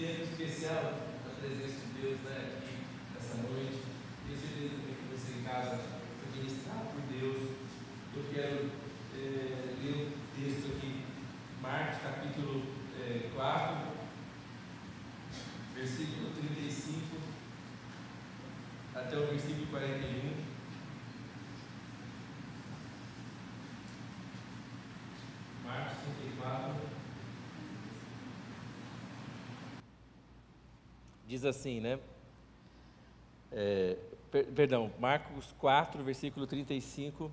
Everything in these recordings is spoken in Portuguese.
tempo especial na presença de Deus né, aqui essa noite. Tenho certeza que você em casa foi ministrado por Deus. Eu quero é, ler um texto aqui, Marcos capítulo é, 4, versículo 35 até o versículo 41. Marcos 34. Diz assim, né? É, per, perdão, Marcos 4, versículo 35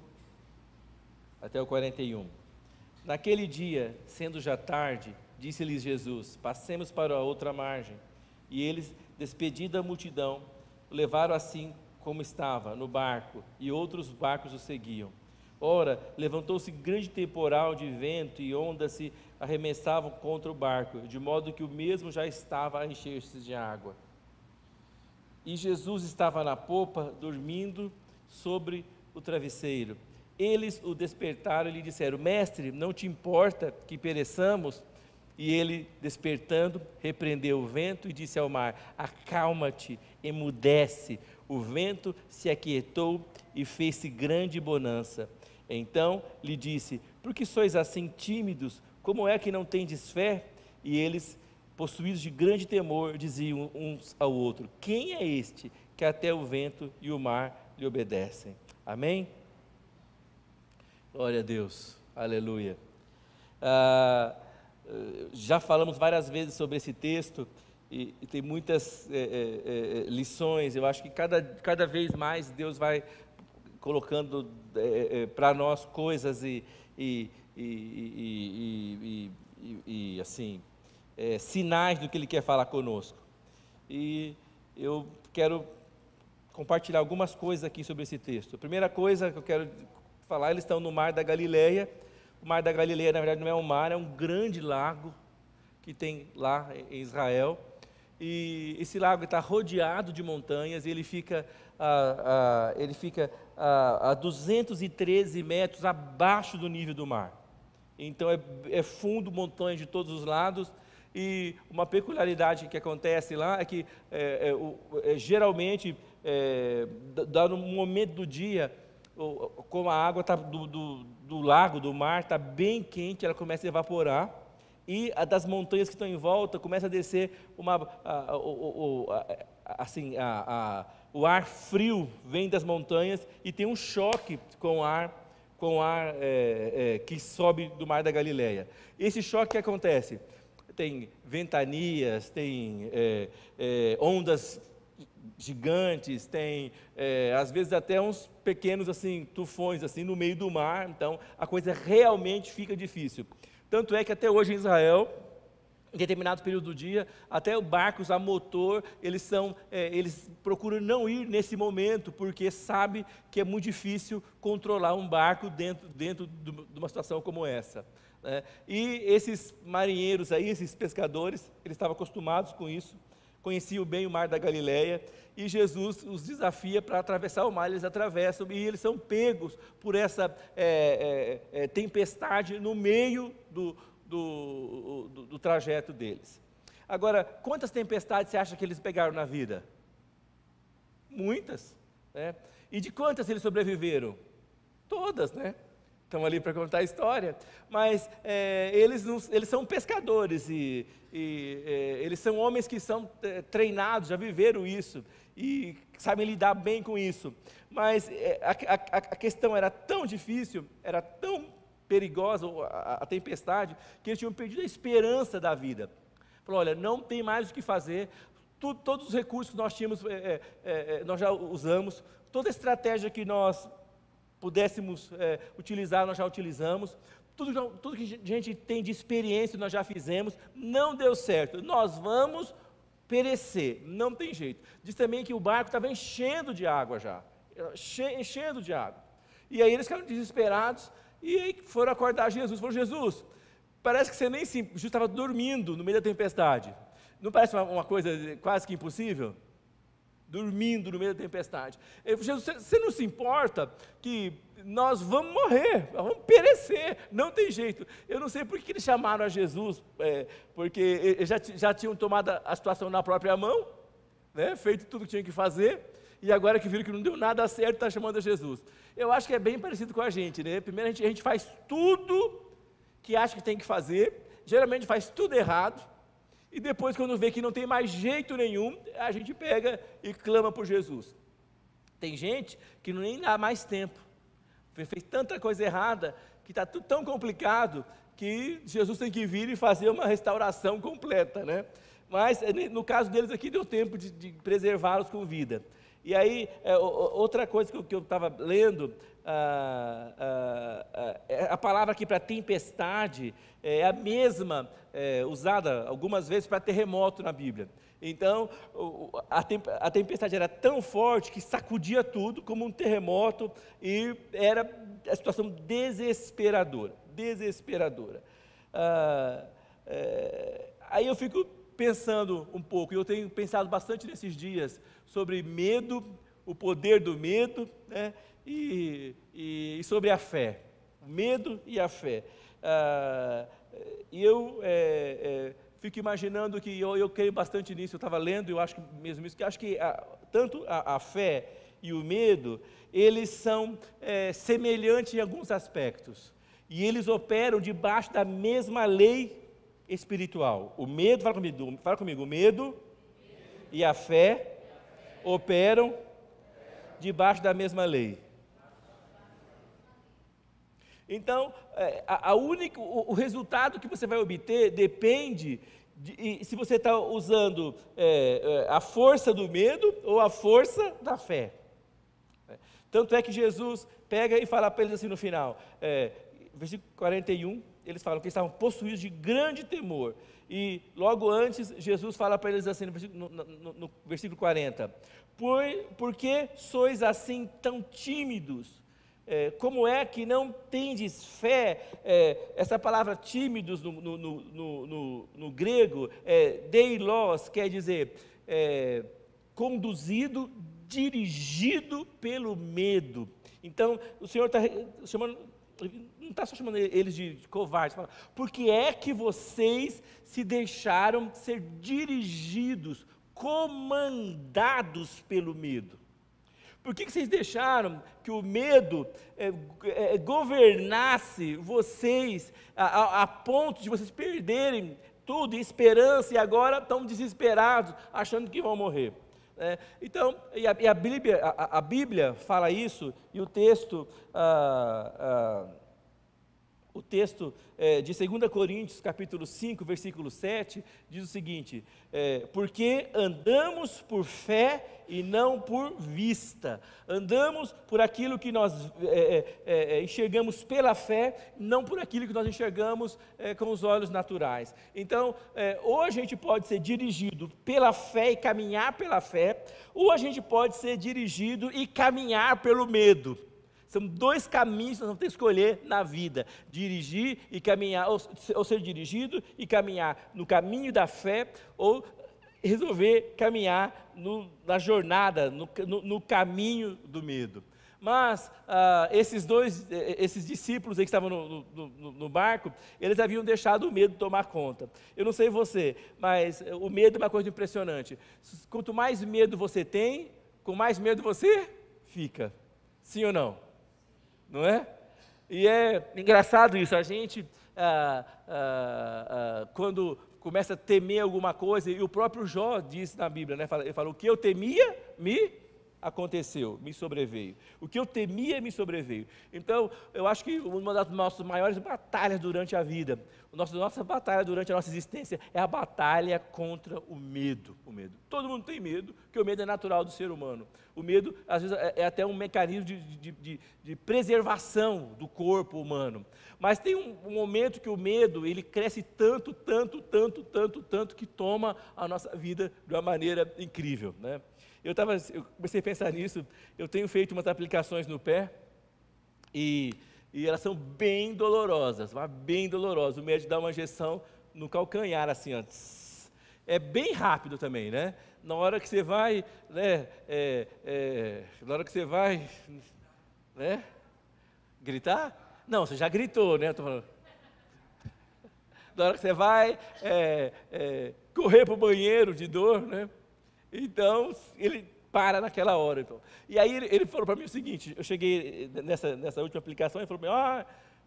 até o 41. Naquele dia, sendo já tarde, disse-lhes Jesus: Passemos para a outra margem. E eles, despedindo a multidão, levaram assim como estava, no barco, e outros barcos o seguiam. Ora, levantou-se grande temporal de vento e ondas se arremessavam contra o barco, de modo que o mesmo já estava a encher-se de água. E Jesus estava na popa, dormindo sobre o travesseiro. Eles o despertaram e lhe disseram: Mestre, não te importa que pereçamos? E ele, despertando, repreendeu o vento e disse ao mar: Acalma-te, emudece. O vento se aquietou e fez-se grande bonança. Então lhe disse: Por que sois assim tímidos? Como é que não tendes fé? E eles, possuídos de grande temor, diziam uns ao outro: Quem é este que até o vento e o mar lhe obedecem? Amém? Glória a Deus, aleluia. Ah, já falamos várias vezes sobre esse texto e, e tem muitas é, é, lições. Eu acho que cada, cada vez mais Deus vai colocando é, para nós coisas e, e, e, e assim sinais do que Ele quer falar conosco. E eu quero compartilhar algumas coisas aqui sobre esse texto. A primeira coisa que eu quero falar, eles estão no mar da Galileia. O mar da Galileia, na verdade, não é um mar, é um grande lago que tem lá em Israel. E esse lago está rodeado de montanhas e ele fica, a, a, ele fica a, a 213 metros abaixo do nível do mar. Então é, é fundo, montanha de todos os lados. E uma peculiaridade que acontece lá é que é, é, é, geralmente, é, dá no momento do dia, como a água tá do, do, do lago, do mar, está bem quente, ela começa a evaporar, e a das montanhas que estão em volta começa a descer uma, a, a, a, assim, o ar frio vem das montanhas e tem um choque com o ar com o ar é, é, que sobe do mar da Galileia. Esse choque que acontece? Tem ventanias, tem é, é ondas gigantes, tem é, às vezes até uns pequenos assim tufões assim no meio do mar, então a coisa realmente fica difícil. Tanto é que até hoje em Israel, em determinado período do dia, até barcos a motor, eles são, é, eles procuram não ir nesse momento, porque sabe que é muito difícil controlar um barco dentro, dentro de uma situação como essa. Né? E esses marinheiros aí, esses pescadores, eles estavam acostumados com isso, conheciam bem o mar da Galileia, e Jesus os desafia para atravessar o mar, eles atravessam, e eles são pegos por essa é, é, é, tempestade no meio do, do, do, do trajeto deles. Agora, quantas tempestades você acha que eles pegaram na vida? Muitas. Né? E de quantas eles sobreviveram? Todas, né? estão ali para contar a história, mas é, eles, não, eles são pescadores e, e é, eles são homens que são é, treinados, já viveram isso e sabem lidar bem com isso. Mas é, a, a, a questão era tão difícil, era tão perigosa a, a, tempestade, que eles tinham perdido a esperança da vida. Falou: olha, não tem mais o que fazer, tudo, todos os recursos que nós tínhamos, é, é, nós já usamos, toda a estratégia que nós pudéssemos é, utilizar, nós já utilizamos. Tudo, tudo que a gente tem de experiência, nós já fizemos. Não deu certo. Nós vamos perecer. Não tem jeito. Diz também que o barco estava enchendo de água já. Enchendo de água. E aí eles ficaram desesperados e foram acordar Jesus. Falou, Jesus, parece que você nem se... Jesus estava dormindo no meio da tempestade. Não parece uma, uma coisa quase que impossível? dormindo no meio da tempestade. Jesus, você não se importa que nós vamos morrer, nós vamos perecer, não tem jeito. Eu não sei por que eles chamaram a Jesus, é, porque já, já tinham tomado a situação na própria mão, né, feito tudo que tinha que fazer, e agora que viram que não deu nada certo, está chamando a Jesus. Eu acho que é bem parecido com a gente, né? Primeiro a gente, a gente faz tudo que acha que tem que fazer, geralmente faz tudo errado, e depois, quando vê que não tem mais jeito nenhum, a gente pega e clama por Jesus. Tem gente que nem dá mais tempo, fez tanta coisa errada, que está tudo tão complicado, que Jesus tem que vir e fazer uma restauração completa, né? Mas no caso deles aqui deu tempo de, de preservá-los com vida. E aí, é, outra coisa que eu estava lendo, ah, ah, ah, é, a palavra aqui para tempestade é a mesma é, usada algumas vezes para terremoto na Bíblia. Então, a tempestade era tão forte que sacudia tudo como um terremoto e era a situação desesperadora, desesperadora. Ah, é, aí eu fico pensando um pouco, e eu tenho pensado bastante nesses dias sobre medo, o poder do medo, né? e, e, e sobre a fé. O medo e a fé. Ah, eu é, é, fico imaginando que eu, eu creio bastante nisso, eu estava lendo, eu acho que mesmo isso, que acho que a, tanto a, a, fé e o medo, eles são é, semelhantes em alguns aspectos. E eles operam debaixo da mesma lei espiritual. O medo, fala comigo, fala comigo, o medo e a fé operam debaixo da mesma lei. Então, é, a, a única, o, o, resultado que você vai obter depende de, se você está usando é, é, a força do medo ou a força da fé. Tanto é que Jesus pega e fala para eles assim no final, é, versículo 41, eles falam que estavam possuídos de grande temor. E logo antes, Jesus fala para eles assim, no versículo, no, no, no versículo 40: Por, por que sois assim tão tímidos? É, como é que não tendes fé? É, essa palavra tímidos no, no grego, é, deilos, quer dizer é, conduzido, dirigido pelo medo. Então, o Senhor está chamando, não está só chamando eles de, de covardes, fala, porque é que vocês se deixaram ser dirigidos, comandados pelo medo? Por que, que vocês deixaram que o medo é, é, governasse vocês a, a, a, ponto de vocês perderem tudo, esperança, e agora estão desesperados, achando que vão morrer? É, então, e a, e a Bíblia, a, Bíblia, fala isso, e o texto. Ah, ah, o texto é, de 2 Coríntios, capítulo 5, versículo 7, diz o seguinte: é, Porque andamos por fé e não por vista, andamos por aquilo que nós é, enxergamos pela fé, não por aquilo que nós enxergamos com os olhos naturais. Então, ou a gente pode ser dirigido pela fé e caminhar pela fé, ou a gente pode ser dirigido e caminhar pelo medo. São dois caminhos que nós vamos ter que escolher na vida: dirigir e caminhar, ou, ou ser dirigido e caminhar no caminho da fé, ou resolver caminhar no, na jornada, no, no, no, caminho do medo. Mas ah, esses dois, eh, esses discípulos que estavam no, no, no, barco, eles haviam deixado o medo tomar conta. Eu não sei você, mas o medo é uma coisa impressionante. Quanto mais medo você tem, com mais medo você fica. Sim ou não? Não é? E é engraçado isso, a gente, ah, ah, ah, quando começa a temer alguma coisa, e o próprio Jó diz na Bíblia, né? ele fala, o que eu temia, me aconteceu, me sobreveio. O que eu temia me sobreveio. Então, eu acho que uma das nossas maiores batalhas durante a vida, nossa, nossa batalha durante a nossa existência é a batalha contra o medo. O medo. Todo mundo tem medo, porque o medo é natural do ser humano. O medo, às vezes, é, é até um mecanismo de, de, de, de, preservação do corpo humano. Mas tem um, um momento que o medo, ele cresce tanto, tanto, tanto, tanto, tanto, que toma a nossa vida de uma maneira incrível, né? Eu, tava, eu comecei a pensar nisso, eu tenho feito umas aplicações no pé e, e elas são bem dolorosas, bem dolorosas. O médico dá uma injeção no calcanhar, assim, ó, é bem rápido também, né? Na hora que você vai, né? É, é, na hora que você vai, né? Gritar? Não, você já gritou, né? Na hora que você vai é, é correr para o banheiro de dor, né? Então, ele para naquela hora. Então. E aí ele, ele falou para mim o seguinte, eu cheguei nessa, nessa última aplicação, ele falou para mim, ah,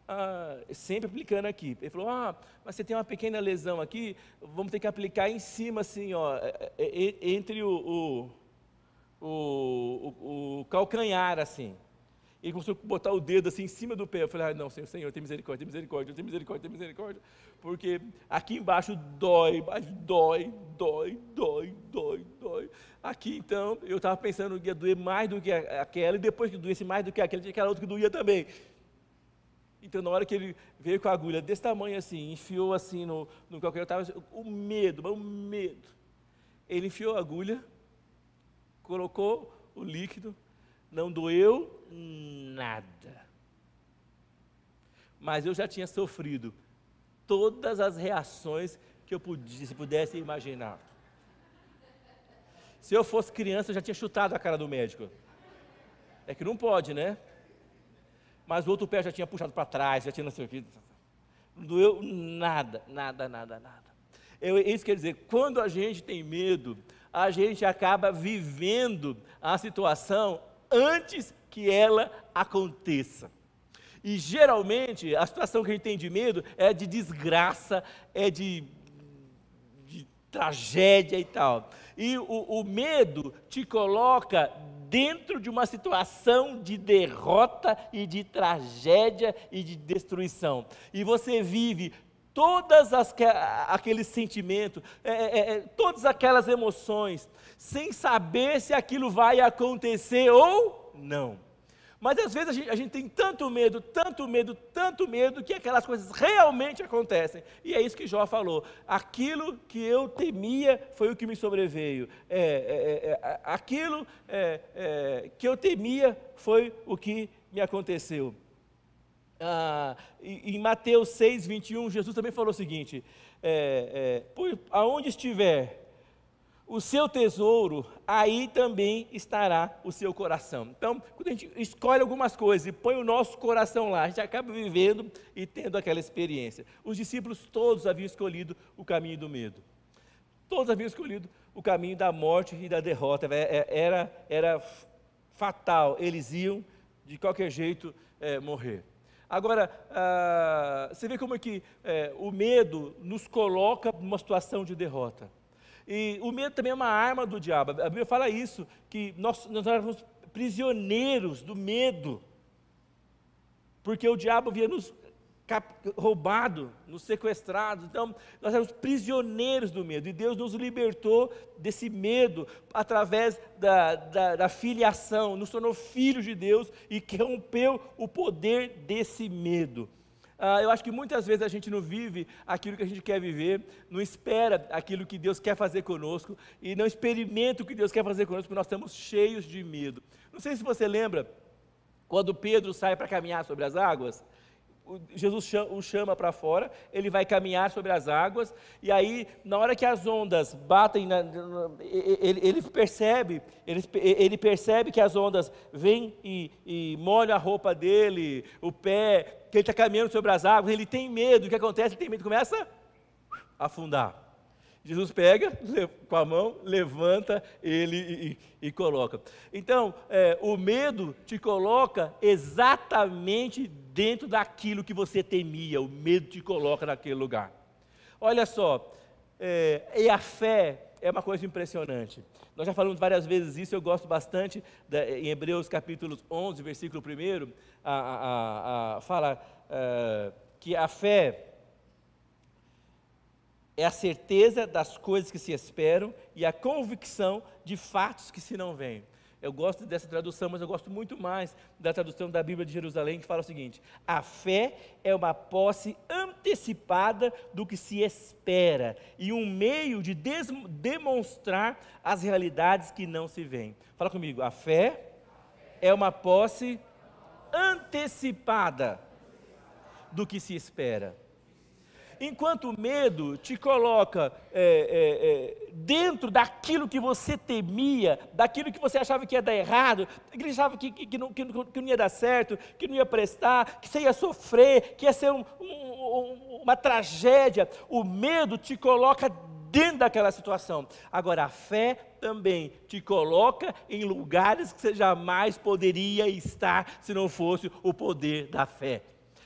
ah, sempre aplicando aqui. Ele falou, ah, mas você tem uma pequena lesão aqui, vamos ter que aplicar em cima, assim, ó, é, é, entre o, o, o, o calcanhar, assim. Ele começou a botar o dedo assim em cima do pé. Eu falei, ah, não, Senhor, Senhor, tem misericórdia, tem misericórdia, tem misericórdia, tem misericórdia. Porque aqui embaixo dói, mas dói, dói, dói, dói, dói. Aqui então, eu estava pensando que ia doer mais do que aquela, e depois que doesse mais do que aquela, tinha aquela outra que doía também. Então, na hora que ele veio com a agulha desse tamanho assim, enfiou assim no, no calcanhar, estava o medo, o medo. Ele enfiou a agulha, colocou o líquido, não doeu nada. Mas eu já tinha sofrido todas as reações que eu se pudesse imaginar. Se eu fosse criança, eu já tinha chutado a cara do médico. É que não pode, né? mas o outro pé já tinha puxado para trás, já tinha não sei o que. Não doeu nada, nada, nada, nada. Eu, isso quer dizer, quando a gente tem medo, a gente acaba vivendo a situação antes que ela aconteça. E geralmente a situação que a gente tem de medo é de desgraça, é de, de tragédia e tal. E o, o medo te coloca dentro de uma situação de derrota e de tragédia e de destruição. E você vive todas as, aqueles sentimentos, é, é, é, todas aquelas emoções, sem saber se aquilo vai acontecer ou não. Mas às vezes a gente, a gente, tem tanto medo, tanto medo, tanto medo, que aquelas coisas realmente acontecem. E é isso que Jó falou. Aquilo que eu temia foi o que me sobreveio. É, é, é, é aquilo é, é, que eu temia foi o que me aconteceu. Ah, em Mateus 6, 21, Jesus também falou o seguinte: aonde estiver o seu tesouro, aí também estará o seu coração. Então, quando a gente escolhe algumas coisas e põe o nosso coração lá, a gente acaba vivendo e tendo aquela experiência. Os discípulos todos haviam escolhido o caminho do medo. Todos haviam escolhido o caminho da morte e da derrota. É, é, era, era fatal. Eles iam, de qualquer jeito, é, morrer. Agora, ah, você vê como é que é, o medo nos coloca numa situação de derrota. E o medo também é uma arma do diabo. A Bíblia fala isso, que nós, nós éramos prisioneiros do medo. Porque o diabo havia nos roubado, nos sequestrado. Então, nós éramos prisioneiros do medo. E Deus nos libertou desse medo através da, da, da filiação, nos tornou filhos de Deus e rompeu o poder desse medo. Ah, eu acho que muitas vezes a gente não vive aquilo que a gente quer viver, não espera aquilo que Deus quer fazer conosco e não experimenta o que Deus quer fazer conosco, porque nós estamos cheios de medo. Não sei se você lembra, quando Pedro sai para caminhar sobre as águas, Jesus o chama para fora, ele vai caminhar sobre as águas, e aí, na hora que as ondas batem, na, ele, ele, percebe, ele, ele, percebe que as ondas vêm e, e molham a roupa dele, o pé, que ele está caminhando sobre as águas, ele tem medo, o que acontece? Ele tem medo, começa a afundar. Jesus pega com a mão, levanta ele e, e, coloca. Então, é, o medo te coloca exatamente dentro daquilo que você temia, o medo te coloca naquele lugar. Olha só, é, e a fé é uma coisa impressionante. Nós já falamos várias vezes isso, eu gosto bastante, da, em Hebreus capítulo 11, versículo 1, a, a, a, fala é, que a fé é a certeza das coisas que se esperam e a convicção de fatos que se não veem. Eu gosto dessa tradução, mas eu gosto muito mais da tradução da Bíblia de Jerusalém, que fala o seguinte: a fé é uma posse antecipada do que se espera e um meio de demonstrar as realidades que não se veem. Fala comigo, a fé é uma posse antecipada do que se espera enquanto o medo te coloca é, é, é, dentro daquilo que você temia, daquilo que você achava que ia dar errado, que achava que, que, que, não, que, não ia dar certo, que não ia prestar, que você ia sofrer, que ia ser um, um, uma tragédia, o medo te coloca dentro daquela situação. Agora, a fé também te coloca em lugares que você jamais poderia estar se não fosse o poder da fé.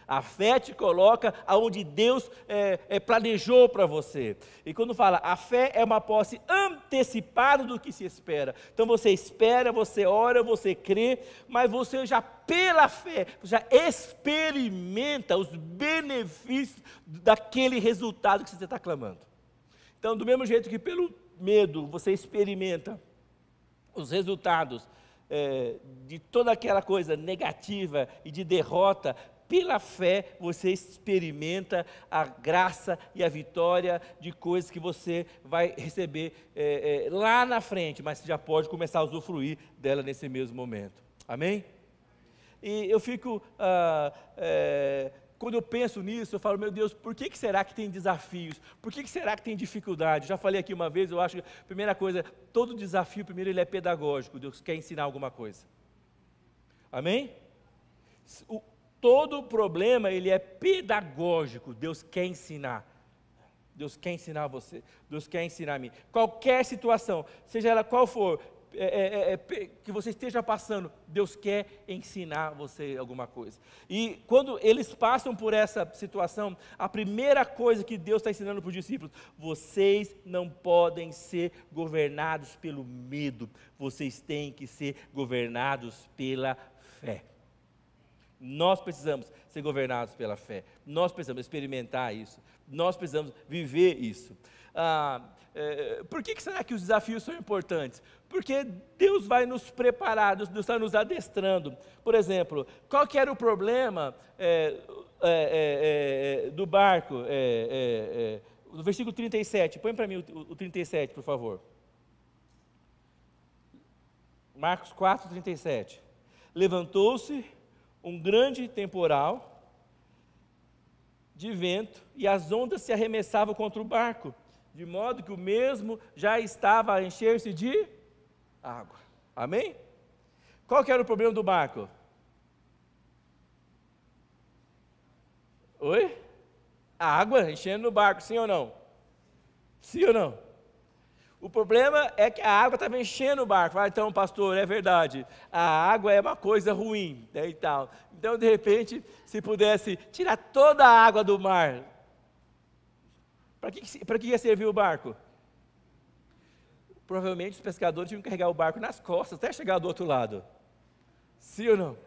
A fé te coloca aonde Deus é, é, planejou para você. E quando fala, a fé é uma posse antecipada do que se espera. Então você espera, você ora, você crê, mas você já pela fé, já experimenta os benefícios daquele resultado que você está clamando. Então, do mesmo jeito que pelo medo você experimenta os resultados é, de toda aquela coisa negativa e de derrota, pela fé você experimenta a graça e a vitória de coisas que você vai receber é, é, lá na frente, mas você já pode começar a usufruir dela nesse mesmo momento. Amém? E eu fico ah, é, quando eu penso nisso, eu falo, meu Deus, por que, que será que tem desafios? Por que, que será que tem dificuldade? Já falei aqui uma vez, eu acho que primeira coisa, todo desafio, primeiro, ele é pedagógico, Deus quer ensinar alguma coisa. Amém? O, todo problema, ele é pedagógico, Deus quer ensinar. Deus quer ensinar você, Deus quer ensinar a mim. Qualquer situação, seja ela qual for, é é, é, é, que você esteja passando, Deus quer ensinar você alguma coisa. E quando eles passam por essa situação, a primeira coisa que Deus está ensinando para os discípulos: vocês não podem ser governados pelo medo, vocês têm que ser governados pela fé. Nós precisamos ser governados pela fé, nós precisamos experimentar isso, nós precisamos viver isso. Ah, é, por que, que será que os desafios são importantes? Porque Deus vai nos preparar, Deus está nos adestrando. Por exemplo, qual que era o problema é, é, é, é do barco? É, no versículo 37, põe para mim o, o 37, por favor. Marcos 4, 37. Levantou-se um grande temporal de vento e as ondas se arremessavam contra o barco de modo que o mesmo já estava a encher-se de água. Amém? Qual que era o problema do barco? Oi? A água enchendo no barco, sim ou não? Sim ou não? O problema é que a água estava enchendo o barco. Ah, então, pastor, é verdade. A água é uma coisa ruim né, e tal. Então, de repente, se pudesse tirar toda a água do mar, para que, que ia servir o barco? Provavelmente os pescadores tinham que carregar o barco nas costas até chegar do outro lado. Sim ou não?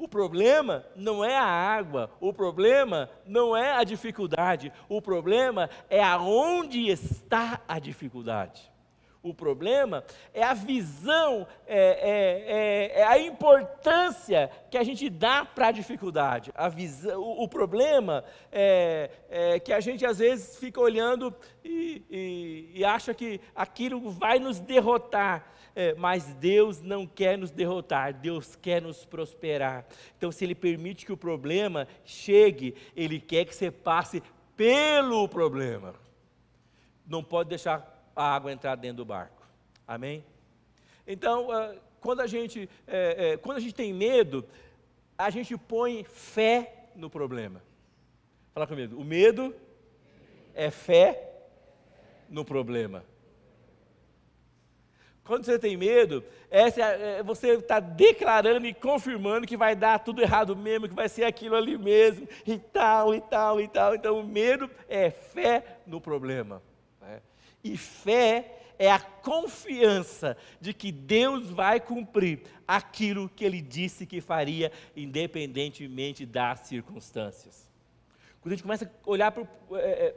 O problema não é a água, o problema não é a dificuldade, o problema é aonde está a dificuldade. O problema é a visão, é, é, é, é a importância que a gente dá para a dificuldade. A visão, o, o problema é, é, que a gente às vezes fica olhando e, e, e acha que aquilo vai nos derrotar. É, mas Deus não quer nos derrotar, Deus quer nos prosperar. Então, se Ele permite que o problema chegue, Ele quer que você passe pelo problema. Não pode deixar a água entrar dentro do barco. Amém? Então, ah, quando a gente, é, é, quando a gente tem medo, a gente põe fé no problema. Fala comigo. O medo é fé no problema. Quando você tem medo, essa, é, você está declarando e confirmando que vai dar tudo errado mesmo, que vai ser aquilo ali mesmo, e tal, e tal, e tal. Então, o medo é fé no problema. E fé é a confiança de que Deus vai cumprir aquilo que ele disse que faria, independentemente das circunstâncias. Quando a gente começa a olhar para é,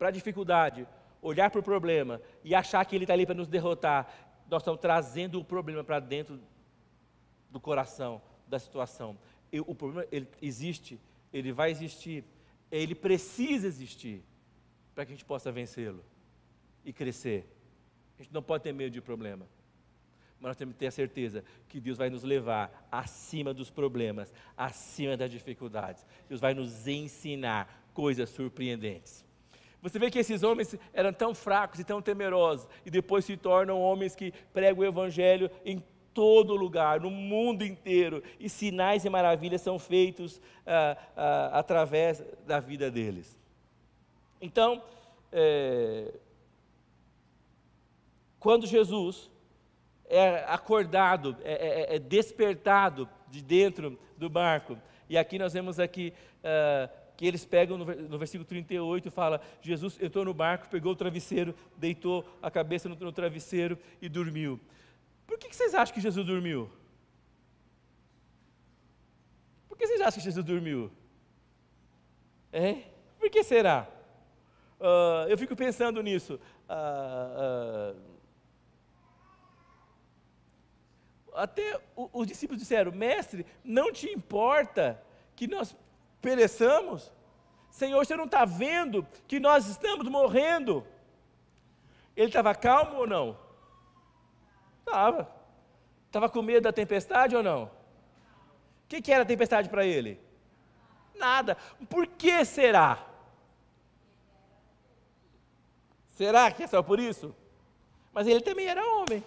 é a dificuldade, olhar para o problema e achar que ele está ali para nos derrotar, nós estamos trazendo o problema para dentro do coração, da situação. E o problema ele existe, ele vai existir, ele precisa existir para que a gente possa vencê-lo e crescer. A gente não pode ter medo de problema. Mas nós temos que ter a certeza que Deus vai nos levar acima dos problemas, acima das dificuldades. Deus vai nos ensinar coisas surpreendentes. Você vê que esses homens eram tão fracos e tão temerosos, e depois se tornam homens que pregam o Evangelho em todo lugar, no mundo inteiro, e sinais e maravilhas são feitos ah, ah, através da vida deles. Então, é, quando Jesus é acordado, é, é, é, despertado de dentro do barco, e aqui nós vemos aqui uh, que eles pegam no, versículo 38, fala, Jesus entrou no barco, pegou o travesseiro, deitou a cabeça no, travesseiro e dormiu. Por que, que vocês acham que Jesus dormiu? Por que vocês acham que Jesus dormiu? É? Por que será? Uh, eu fico pensando nisso. Uh, uh, até os discípulos disseram: Mestre, não te importa que nós pereçamos? Senhor, você não está vendo que nós estamos morrendo? Ele estava calmo ou não? Estava. Estava com medo da tempestade ou não? O que, que era a tempestade para ele? Nada. Por que será? Será que é só por isso? Mas ele também era homem.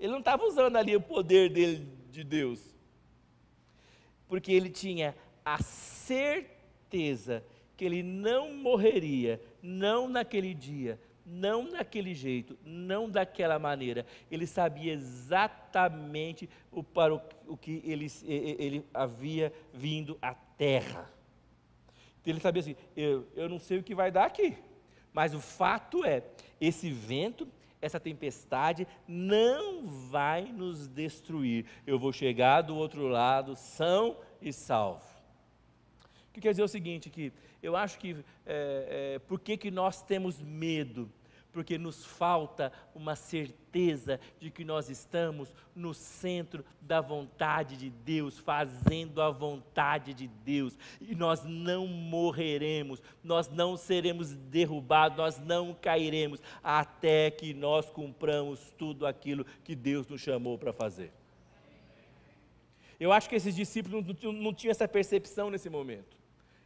Ele não estava usando ali o poder dele de Deus. Porque ele tinha a certeza que ele não morreria, não naquele dia, não naquele jeito, não daquela maneira. Ele sabia exatamente o, para o, o que ele, ele havia vindo à terra. Ele sabia assim: eu, eu não sei o que vai dar aqui, mas o fato é, esse vento, essa tempestade não vai nos destruir. Eu vou chegar do outro lado são e salvo. O que quer dizer o seguinte, que eu acho que, é, é, por que, que nós temos medo? Porque nos falta uma certeza de que nós estamos no centro da vontade de Deus, fazendo a vontade de Deus, e nós não morreremos, nós não seremos derrubados, nós não cairemos, até que nós cumpramos tudo aquilo que Deus nos chamou para fazer. Eu acho que esses discípulos não, não tinham essa percepção nesse momento.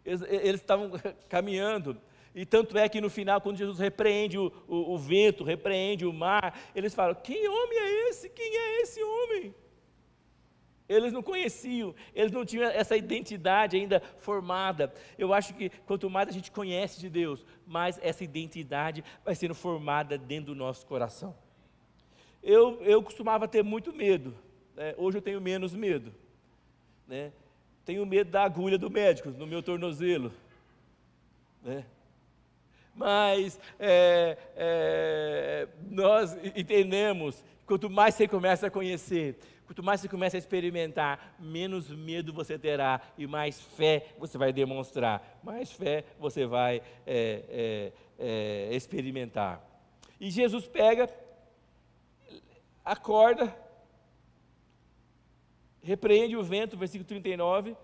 Eles, eles estavam caminhando e tanto é que no final, quando Jesus repreende o, o, o, vento, repreende o mar, eles falam: Quem homem é esse? Quem é esse homem? Eles não conheciam, eles não tinham essa identidade ainda formada. Eu acho que quanto mais a gente conhece de Deus, mais essa identidade vai sendo formada dentro do nosso coração. Eu, eu costumava ter muito medo, né? hoje eu tenho menos medo. Né? Tenho medo da agulha do médico no meu tornozelo. Né? Mas é, é, nós entendemos, quanto mais você começa a conhecer, quanto mais você começa a experimentar, menos medo você terá e mais fé você vai demonstrar, mais fé você vai é, é, é experimentar. E Jesus pega, acorda, repreende o vento, versículo 39,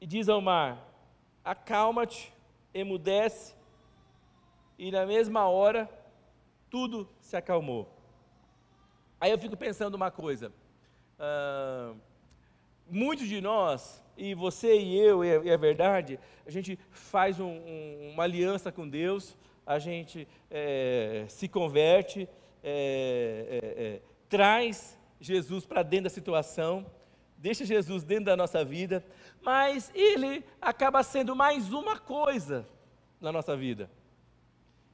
e diz ao mar: acalma-te, emudece, e na mesma hora tudo se acalmou. Aí eu fico pensando uma coisa. Uh, muitos de nós, e você e eu, e é, é verdade, a gente faz um, um, uma aliança com Deus, a gente é, se converte, é, é, é traz Jesus para dentro da situação, deixa Jesus dentro da nossa vida, mas ele acaba sendo mais uma coisa na nossa vida.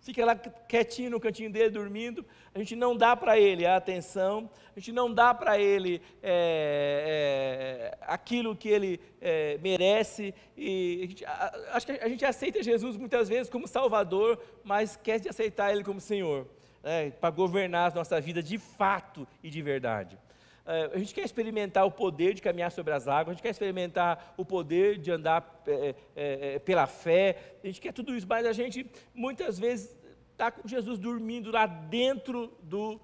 Fica lá quietinho no cantinho dele, dormindo, a gente não dá para ele a atenção, a gente não dá para ele é, é, aquilo que ele é, merece, e a gente, a, acho que a gente aceita Jesus muitas vezes como Salvador, mas esquece de aceitar Ele como Senhor, né, para governar a nossa vida de fato e de verdade. Eh, a gente quer experimentar o poder de caminhar sobre as águas, a gente quer experimentar o poder de andar é, é, pela fé, a gente quer tudo isso, mas a gente muitas vezes está com Jesus dormindo lá dentro do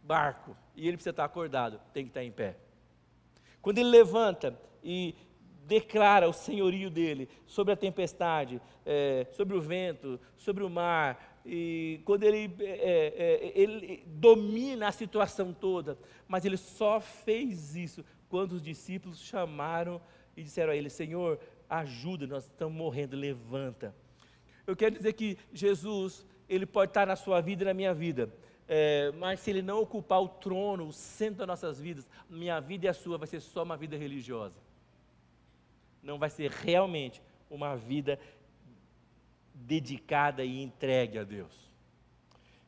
barco e ele precisa estar acordado, tem que estar em pé. Quando ele levanta e declara o senhorio dele sobre a tempestade, é, sobre o vento, sobre o mar, e quando ele, é, é, ele domina a situação toda, mas ele só fez isso quando os discípulos chamaram e disseram a ele: Senhor, ajuda, nós estamos morrendo, levanta. Eu quero dizer que Jesus, ele pode estar na sua vida e na minha vida, é, mas se ele não ocupar o trono, o centro das nossas vidas, minha vida e a sua vai ser só uma vida religiosa. Não vai ser realmente uma vida dedicada e entregue a Deus.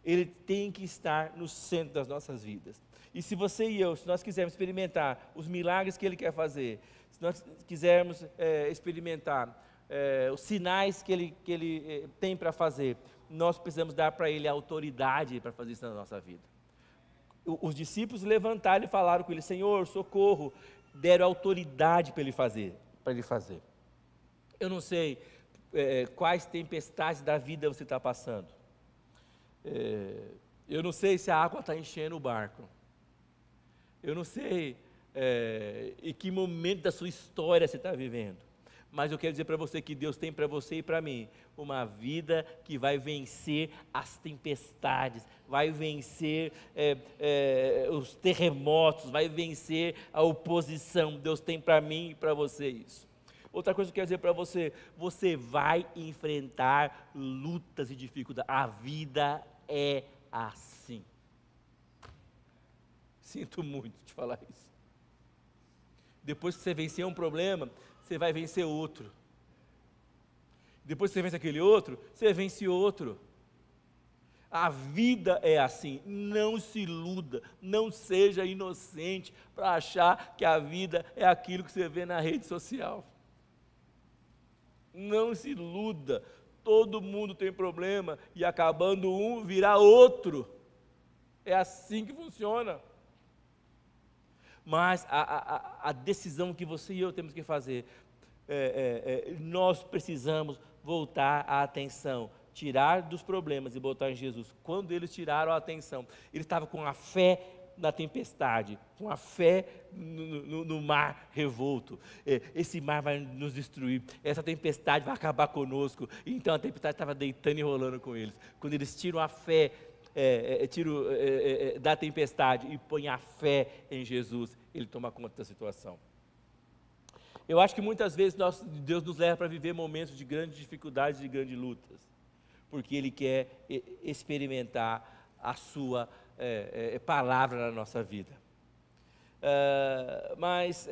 Ele tem que estar no centro das nossas vidas. E se você e eu, se nós quisermos experimentar os milagres que Ele quer fazer, se nós quisermos é, experimentar é, os sinais que Ele, que ele é, tem para fazer, nós precisamos dar para Ele a autoridade para fazer isso na nossa vida. Os discípulos levantaram e falaram com Ele: Senhor, socorro, deram autoridade para Ele fazer, para Ele fazer. Eu não sei é, quais tempestades da vida você está passando. É, eu não sei se a água está enchendo o barco. Eu não sei é, em que momento da sua história você está vivendo. Mas eu quero dizer para você que Deus tem para você e para mim uma vida que vai vencer as tempestades, vai vencer é, é, os terremotos, vai vencer a oposição. Deus tem para mim e para você isso. Outra coisa que eu quero dizer para você: você vai enfrentar lutas e dificuldades. A vida é assim. Sinto muito te falar isso. Depois que você vencer um problema, você vai vencer outro. Depois que você vence aquele outro, você vence outro. A vida é assim, não se iluda, não seja inocente para achar que a vida é aquilo que você vê na rede social. Não se iluda, todo mundo tem problema e acabando um, virá outro. É assim que funciona. Mas a, a, a decisão que você e eu temos que fazer, é, é, é, nós precisamos voltar a atenção, tirar dos problemas e botar em Jesus. Quando eles tiraram a atenção, eles estavam com a fé na tempestade, com a fé no, no, no mar revolto. É, esse mar vai nos destruir, essa tempestade vai acabar conosco. Então a tempestade estava deitando e rolando com eles. Quando eles tiram a fé é, é, tiro é, é, é, da tempestade e põe a fé em Jesus, ele toma conta da situação. Eu acho que muitas vezes nós, Deus nos leva para viver momentos de grandes dificuldades, de grandes lutas, porque Ele quer experimentar a Sua é, palavra na nossa vida. Uh, mas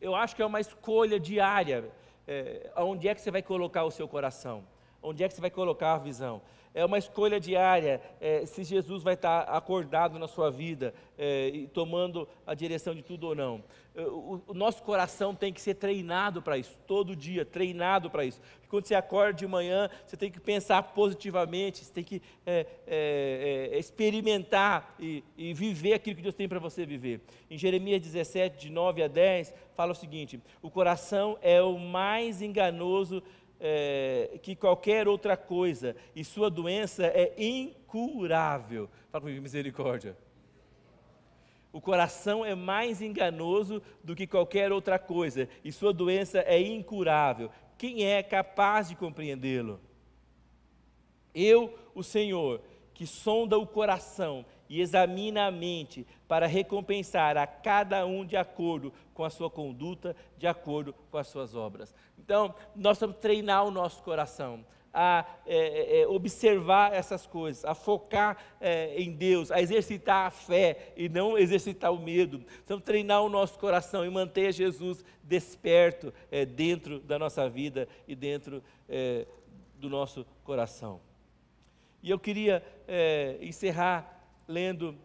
eu acho que é uma escolha diária. É, onde é que você vai colocar o seu coração? Onde é que você vai colocar a visão? É uma escolha diária, é, se Jesus vai estar acordado na sua vida é, e tomando a direção de tudo ou não. É, o, o nosso coração tem que ser treinado para isso, todo dia, treinado para isso. quando você acorda de manhã, você tem que pensar positivamente, você tem que é, é, é experimentar e, e viver aquilo que Deus tem para você viver. Em Jeremias 17, de 9 a 10, fala o seguinte: o coração é o mais enganoso é, que qualquer outra coisa, e sua doença é incurável. Fala comigo, misericórdia. O coração é mais enganoso do que qualquer outra coisa, e sua doença é incurável. Quem é capaz de compreendê-lo? Eu, o Senhor, que sonda o coração e examina a mente para recompensar a cada um de acordo com a sua conduta, de acordo com as suas obras. Então, nós temos que treinar o nosso coração a é, é, é, observar essas coisas, a focar é, em Deus, a exercitar a fé e não exercitar o medo. Precisamos treinar o nosso coração e manter Jesus desperto é, dentro da nossa vida e dentro é, do nosso coração. E eu queria encerrar lendo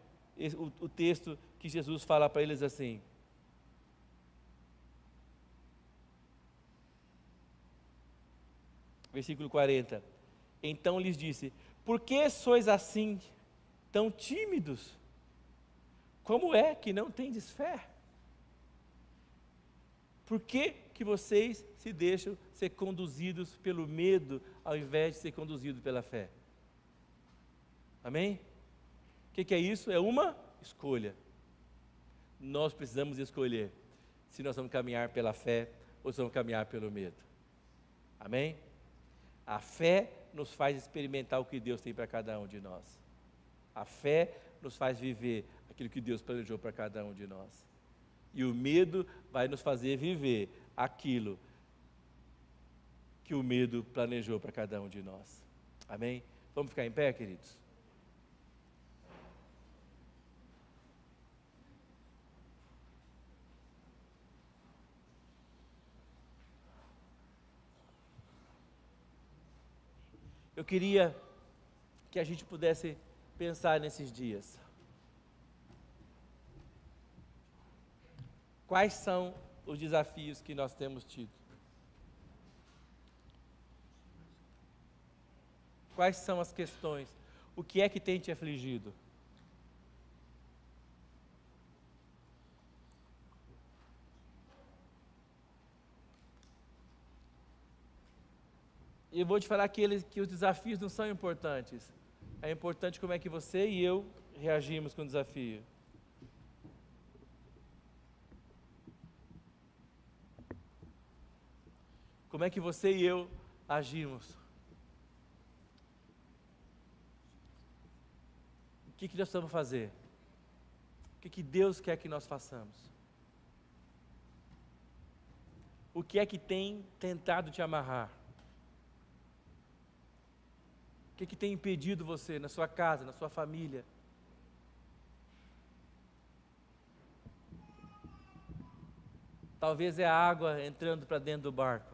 o, texto que Jesus fala para eles assim. Versículo 40. Então lhes disse: Por que sois assim, tão tímidos? Como é que não tendes fé? Por que, que vocês se deixam ser conduzidos pelo medo ao invés de ser conduzidos pela fé? Amém? Que, que é isso? É uma escolha. Nós precisamos escolher se nós vamos caminhar pela fé ou se vamos caminhar pelo medo. Amém? A fé nos faz experimentar o que Deus tem para cada um de nós. A fé nos faz viver aquilo que Deus planejou para cada um de nós. E o medo vai nos fazer viver aquilo que o medo planejou para cada um de nós. Amém? Vamos ficar em pé, queridos? Eu queria que a gente pudesse pensar nesses dias. Quais são os desafios que nós temos tido? Quais são as questões? O que é que tem te afligido? E eu vou te falar que, eles, que os desafios não são importantes. É importante como é que você e eu reagimos com o desafio. Como é que você e eu agimos? O que, que nós vamos fazer? O que, que Deus quer que nós façamos? O que é que tem tentado te amarrar? Que, que tem impedido você na sua casa, na sua família? Talvez é a água entrando para dentro do barco.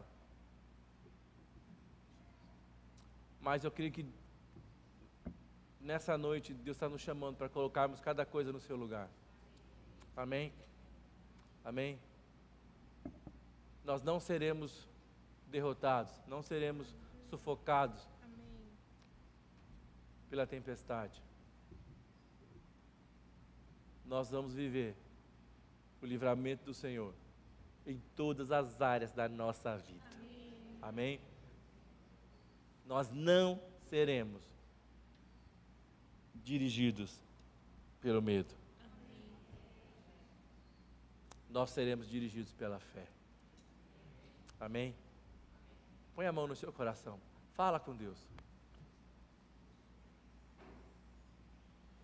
Mas eu creio que nessa noite Deus está nos chamando para colocarmos cada coisa no seu lugar. Amém? Amém? Nós não seremos derrotados, não seremos sufocados pela tempestade. Nós vamos viver o livramento do Senhor em todas as áreas da nossa vida. Amém? Amém? Nós não seremos dirigidos pelo medo. Amém. Nós seremos dirigidos pela fé. Amém? Põe a mão no seu coração. Fala com Deus.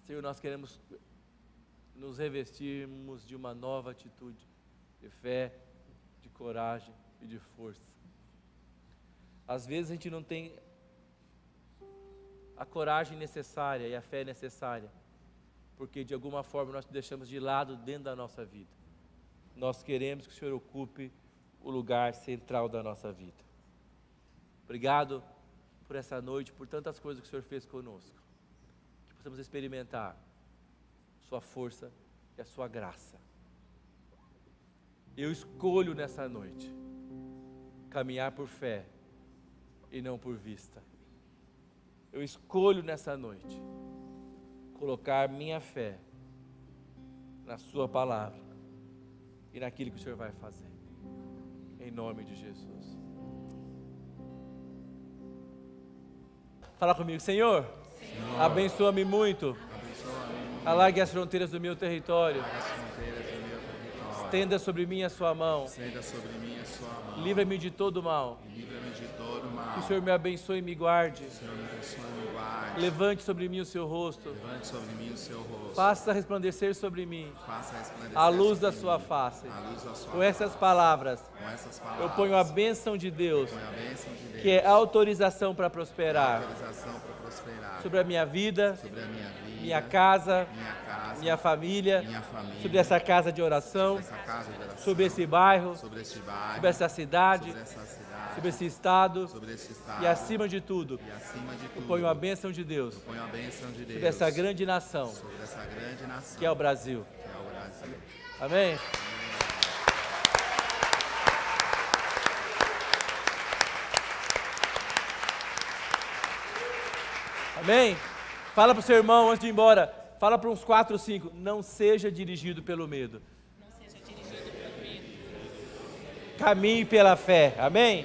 Senhor, nós queremos nos revestirmos de uma nova atitude, de fé, de coragem e de força. Às vezes a gente não tem a coragem necessária e a fé necessária, porque de alguma forma nós deixamos de lado dentro da nossa vida. Nós queremos que o Senhor ocupe o lugar central da nossa vida. Obrigado por essa noite, por tantas coisas que o Senhor fez conosco possamos experimentar Sua força e a Sua graça. Eu escolho nessa noite caminhar por fé e não por vista. Eu escolho nessa noite colocar minha fé na Sua palavra e naquilo que o Senhor vai fazer. Em nome de Jesus. Fala comigo, Senhor. Abençoa-me muito. Alargue as fronteiras do meu território. Estenda sobre mim a sua mão. Livra-me de todo mal. Que o Senhor me abençoe e me guarde. Levante sobre mim o seu rosto. Faça resplandecer sobre mim. A luz da sua face. Com essas palavras. Eu ponho a bênção de Deus. Que é autorização para prosperar sobre a minha vida, a minha, vida minha, casa, minha, casa, minha, família, minha família, sobre essa casa de oração, sobre, casa de oração, sobre esse bairro, sobre, bairro, sobre essa cidade, sobre, cidade, sobre esse estado, estado, e acima de tudo, acima de tudo eu ponho a bênção de Deus, bênção de Deus sobre essa grande nação, essa grande nação que, é o Brasil. Que é o Brasil. Amém? Amém? Fala para o seu irmão antes de ir embora. Fala para uns quatro ou cinco. Não seja dirigido pelo medo. Não seja dirigido pelo medo. Caminhe pela fé. Amém?